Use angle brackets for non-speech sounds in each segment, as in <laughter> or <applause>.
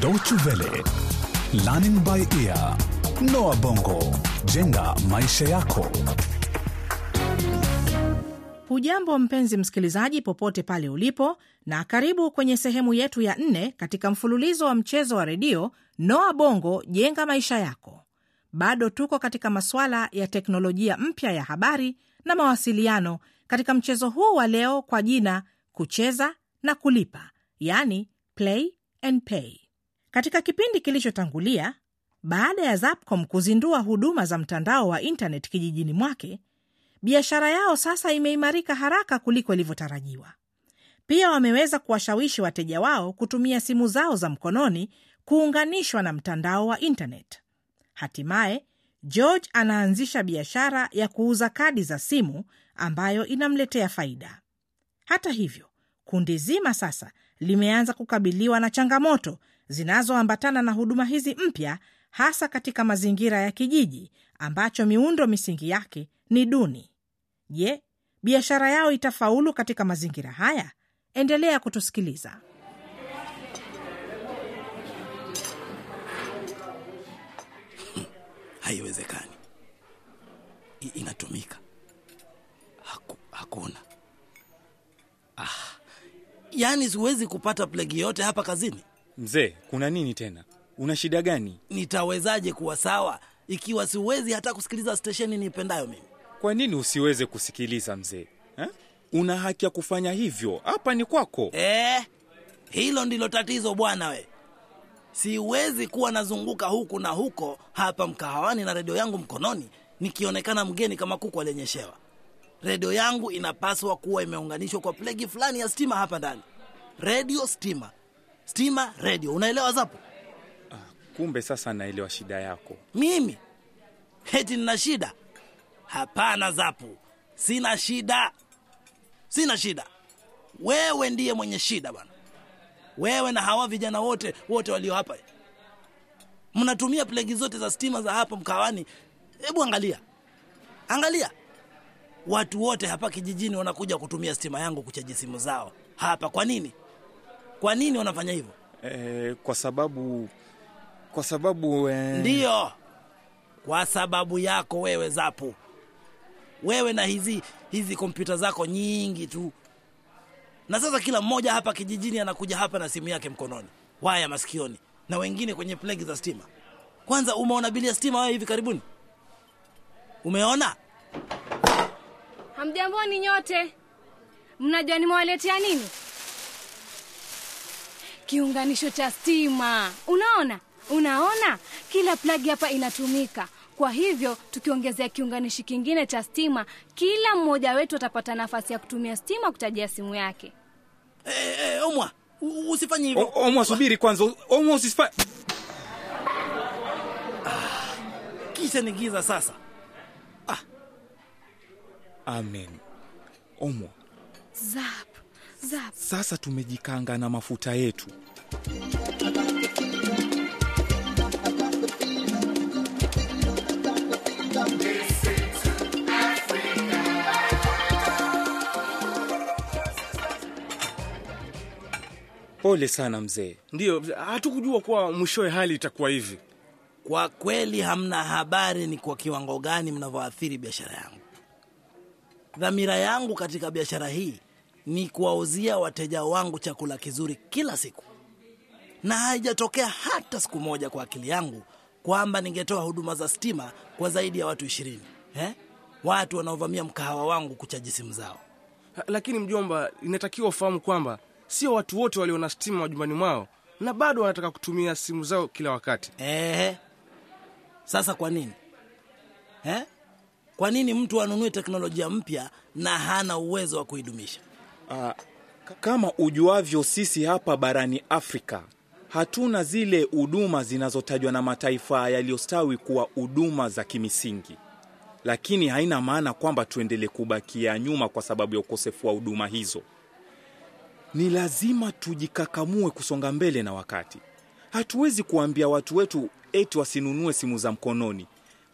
Deutsche Welle, Learning by Ear, Noah Bongo, jenga maisha yako. Hujambo mpenzi msikilizaji, popote pale ulipo, na karibu kwenye sehemu yetu ya nne katika mfululizo wa mchezo wa redio Noa Bongo jenga maisha yako. Bado tuko katika masuala ya teknolojia mpya ya habari na mawasiliano katika mchezo huu wa leo kwa jina kucheza na kulipa, yani play and pay. Katika kipindi kilichotangulia, baada ya Zapcom kuzindua huduma za mtandao wa intanet kijijini mwake, biashara yao sasa imeimarika haraka kuliko ilivyotarajiwa. Pia wameweza kuwashawishi wateja wao kutumia simu zao za mkononi kuunganishwa na mtandao wa intanet. Hatimaye George anaanzisha biashara ya kuuza kadi za simu ambayo inamletea faida. Hata hivyo, kundi zima sasa limeanza kukabiliwa na changamoto zinazoambatana na huduma hizi mpya, hasa katika mazingira ya kijiji ambacho miundo misingi yake ni duni. Je, biashara yao itafaulu katika mazingira haya? Endelea kutusikiliza. Haiwezekani, inatumika. Haku, hakuna. Ah, yaani siwezi kupata plegi yote hapa kazini. Mzee, kuna nini tena? Una shida gani? Nitawezaje kuwa sawa ikiwa siwezi hata kusikiliza stesheni niipendayo mimi? Kwa nini usiweze kusikiliza mzee eh? Una haki ya kufanya hivyo, hapa ni kwako. Eh, hilo ndilo tatizo bwana we. Siwezi kuwa nazunguka huku na huko hapa mkahawani na redio yangu mkononi nikionekana mgeni kama kuku aliyenyeshewa. Redio yangu inapaswa kuwa imeunganishwa kwa plegi fulani ya stima hapa ndani. Redio stima, stima redio. Unaelewa Zapo? Kumbe sasa naelewa shida yako. Mimi heti nina shida? Hapana Zapu, sina shida, sina shida. Wewe ndiye mwenye shida bwana. Wewe na hawa vijana wote wote walio hapa, mnatumia plegi zote za stima za hapa mkawani. Hebu angalia, angalia, watu wote hapa kijijini wanakuja kutumia stima yangu kuchaji simu zao hapa. Kwa nini? Kwa nini wanafanya hivyo? Eh, kwa sababu kwa sababu eh... Ndiyo, kwa sababu yako wewe Zapu, wewe na hizi hizi kompyuta zako nyingi tu. Na sasa kila mmoja hapa kijijini anakuja hapa na simu yake mkononi, waya masikioni, na wengine kwenye plegi za stima. Kwanza, umeona bili ya stima wewe hivi karibuni? Umeona? Hamjamboni nyote, mnajua nimewaletea nini? Kiunganisho cha stima. Unaona, unaona, kila plagi hapa inatumika. Kwa hivyo tukiongezea kiunganishi kingine cha stima, kila mmoja wetu atapata nafasi ya kutumia stima kutajia simu yake. Hey, hey, omwa usifanye hivyo. Omwa, subiri kwanza. Omwa, usifa... Kisha ni giza sasa. Amen. Omwa, zap. Sasa tumejikanga na mafuta yetu. Pole sana mzee. Ndiyo, hatukujua kuwa mwishowe hali itakuwa hivi. Kwa kweli hamna habari ni kwa kiwango gani mnavyoathiri biashara yangu. Dhamira yangu katika biashara hii ni kuwauzia wateja wangu chakula kizuri kila siku, na haijatokea hata siku moja kwa akili yangu kwamba ningetoa huduma za stima kwa zaidi ya watu ishirini eh? watu wanaovamia mkahawa wangu kuchaji simu zao. Lakini mjomba, inatakiwa ufahamu kwamba sio watu wote walio na stima majumbani mwao na bado wanataka kutumia simu zao kila wakati. Ehe. Sasa kwa nini eh? Kwa nini mtu anunue teknolojia mpya na hana uwezo wa kuidumisha? K- kama ujuavyo, sisi hapa barani Afrika hatuna zile huduma zinazotajwa na mataifa yaliyostawi kuwa huduma za kimisingi, lakini haina maana kwamba tuendelee kubakia nyuma kwa sababu ya ukosefu wa huduma hizo. Ni lazima tujikakamue kusonga mbele na wakati. Hatuwezi kuambia watu wetu eti wasinunue simu za mkononi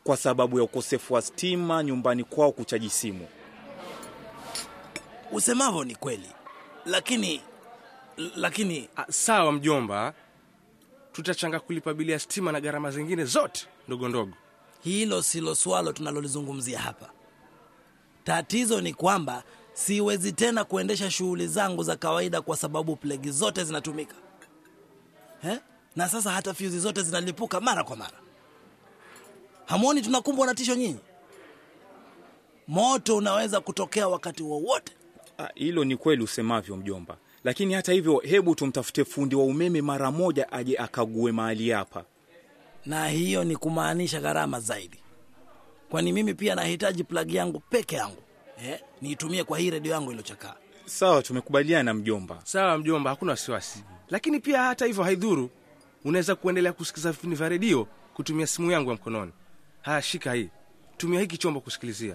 kwa sababu ya ukosefu wa stima nyumbani kwao kuchaji simu. Usemavyo ni kweli, lakini lakini A, sawa mjomba, tutachanga kulipa bili ya stima na gharama zingine zote ndogo ndogo. Hilo silo swalo tunalolizungumzia hapa. Tatizo ni kwamba siwezi tena kuendesha shughuli zangu za kawaida kwa sababu plegi zote zinatumika He? Na sasa hata fyuzi zote zinalipuka mara kwa mara. Hamwoni tunakumbwa na tisho nyinyi? Moto unaweza kutokea wakati wowote. Ah, Hilo ni kweli usemavyo mjomba, lakini hata hivyo, hebu tumtafute fundi wa umeme mara moja aje akague mahali hapa. na hiyo ni kumaanisha gharama zaidi, kwani mimi pia nahitaji plagi yangu peke yangu eh, niitumie kwa hii redio yangu iliyochakaa. Sawa, tumekubaliana mjomba. Sawa mjomba, hakuna wasiwasi. Lakini pia hata hivyo haidhuru, unaweza kuendelea kusikiza vipindi vya redio kutumia simu yangu ya mkononi. Haya, shika hii, tumia hiki chombo kusikilizia.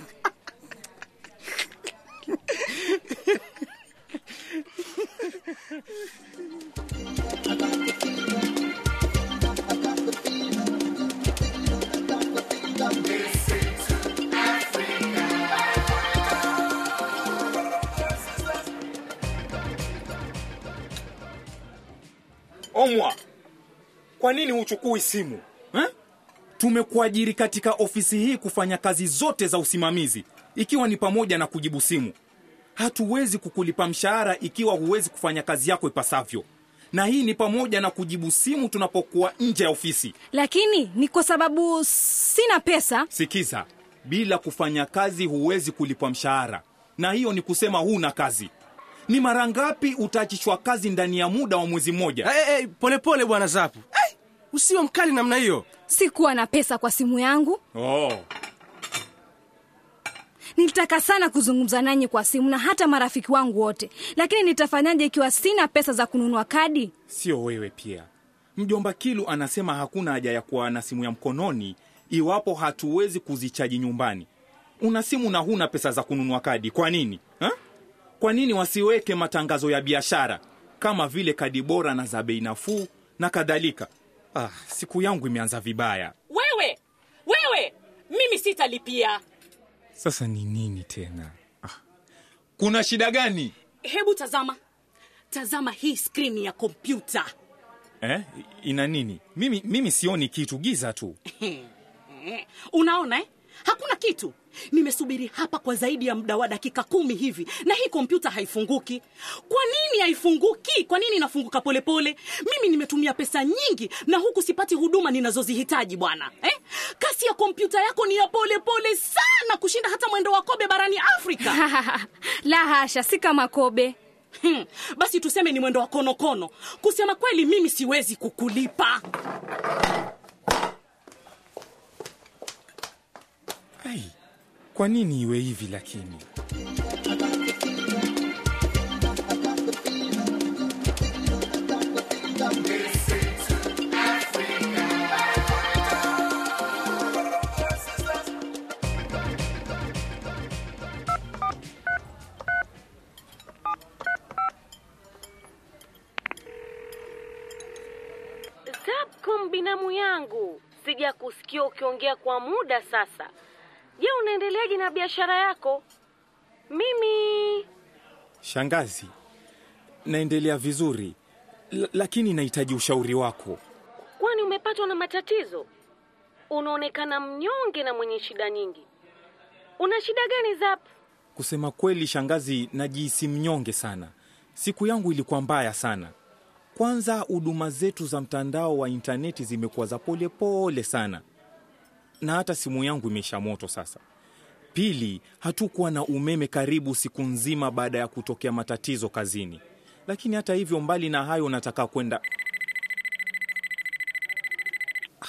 Omwa, kwa nini huchukui simu eh? Tumekuajiri katika ofisi hii kufanya kazi zote za usimamizi, ikiwa ni pamoja na kujibu simu. Hatuwezi kukulipa mshahara ikiwa huwezi kufanya kazi yako ipasavyo, na hii ni pamoja na kujibu simu tunapokuwa nje ya ofisi. lakini ni kwa sababu sina pesa Sikiza, bila kufanya kazi huwezi kulipwa mshahara, na hiyo ni kusema huna kazi. Ni mara ngapi utaachishwa kazi ndani ya muda wa mwezi mmoja? Hey, hey, polepole bwana Zapu, hey, usiwe mkali namna hiyo. sikuwa na pesa kwa simu yangu Oh. nilitaka sana kuzungumza nanyi kwa simu na hata marafiki wangu wote lakini nitafanyaje ikiwa sina pesa za kununua kadi Sio wewe pia. Mjomba Kilu anasema hakuna haja ya kuwa na simu ya mkononi iwapo hatuwezi kuzichaji nyumbani. Una simu na huna pesa za kununua kadi, kwa nini ha? Kwa nini wasiweke matangazo ya biashara kama vile kadi bora na za bei nafuu na kadhalika? Ah, siku yangu imeanza vibaya. Wewe wewe, mimi sitalipia. Sasa ni nini tena? Ah. Kuna shida gani? Hebu tazama, tazama hii skrini ya kompyuta. Eh? Ina nini? Mimi, mimi sioni kitu, giza tu. <laughs> Unaona eh? Hakuna kitu. Nimesubiri hapa kwa zaidi ya muda wa dakika kumi hivi na hii kompyuta haifunguki. Kwa nini haifunguki? Kwa nini inafunguka polepole? Mimi nimetumia pesa nyingi na huku sipati huduma ninazozihitaji bwana eh? Kasi ya kompyuta yako ni ya polepole sana kushinda hata mwendo wa kobe barani Afrika. <laughs> la hasha si kama kobe Hmm, basi tuseme ni mwendo wa konokono. Kusema kweli, mimi siwezi kukulipa. Kwa nini iwe hivi lakini? Binamu yangu, sija kusikia ukiongea kwa muda sasa. Je, unaendeleaje na biashara yako? Mimi Shangazi, naendelea vizuri, L- lakini nahitaji ushauri wako. kwani umepatwa na matatizo? Unaonekana mnyonge na mwenye shida nyingi. Una shida gani Zap? Kusema kweli, shangazi, najihisi mnyonge sana. Siku yangu ilikuwa mbaya sana. Kwanza, huduma zetu za mtandao wa intaneti zimekuwa za polepole sana, na hata simu yangu imeisha moto sasa. Pili, hatukuwa na umeme karibu siku nzima baada ya kutokea matatizo kazini. Lakini hata hivyo, mbali na hayo, nataka kwenda Ah.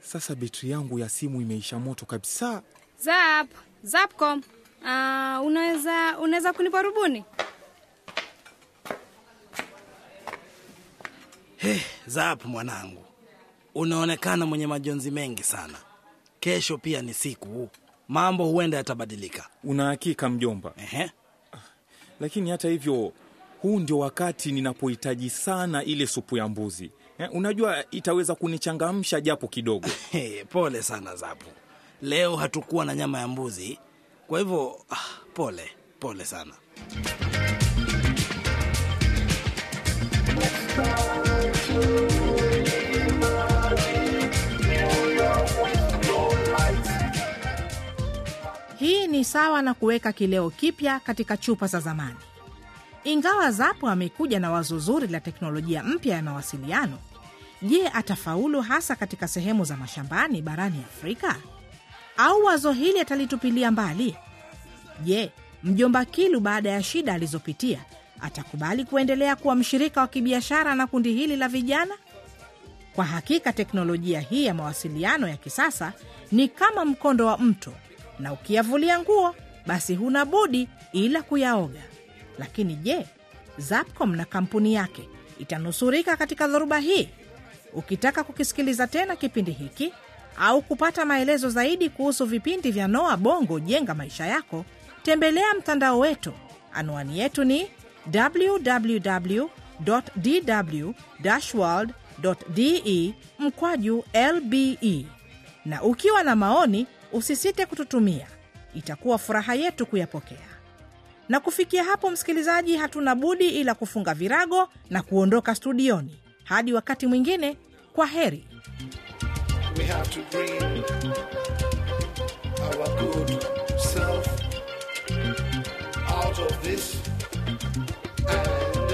Sasa betri yangu ya simu imeisha moto kabisa. zap zapcom uh, unaweza unaweza kunipa rubuni Zap mwanangu, unaonekana mwenye majonzi mengi sana. Kesho pia ni siku, mambo huenda yatabadilika. Una hakika mjomba? Ehe. Lakini hata hivyo, huu ndio wakati ninapohitaji sana ile supu ya mbuzi. Eh, unajua itaweza kunichangamsha japo kidogo. <laughs> Hey, pole sana Zapu, leo hatukuwa na nyama ya mbuzi, kwa hivyo ah, pole pole sana. Ni sawa na kuweka kileo kipya katika chupa za zamani. Ingawa Zapo amekuja na wazo zuri la teknolojia mpya ya mawasiliano, je, atafaulu hasa katika sehemu za mashambani barani Afrika? Au wazo hili atalitupilia mbali? Je, mjomba Kilu baada ya shida alizopitia atakubali kuendelea kuwa mshirika wa kibiashara na kundi hili la vijana? Kwa hakika teknolojia hii ya mawasiliano ya kisasa ni kama mkondo wa mto, na ukiyavulia nguo basi huna budi ila kuyaoga. Lakini je, Zapcom na kampuni yake itanusurika katika dhoruba hii? Ukitaka kukisikiliza tena kipindi hiki au kupata maelezo zaidi kuhusu vipindi vya Noa Bongo Jenga Maisha Yako, tembelea mtandao wetu. Anwani yetu ni www.dw-world.de mkwaju lbe, na ukiwa na maoni usisite kututumia, itakuwa furaha yetu kuyapokea. Na kufikia hapo, msikilizaji, hatuna budi ila kufunga virago na kuondoka studioni. Hadi wakati mwingine, kwa heri. We have to bring our good self out of this and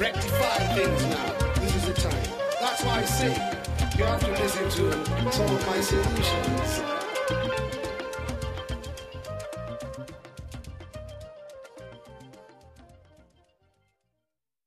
rectify things now. This is the time. That's why I say you have to listen to some of my solutions.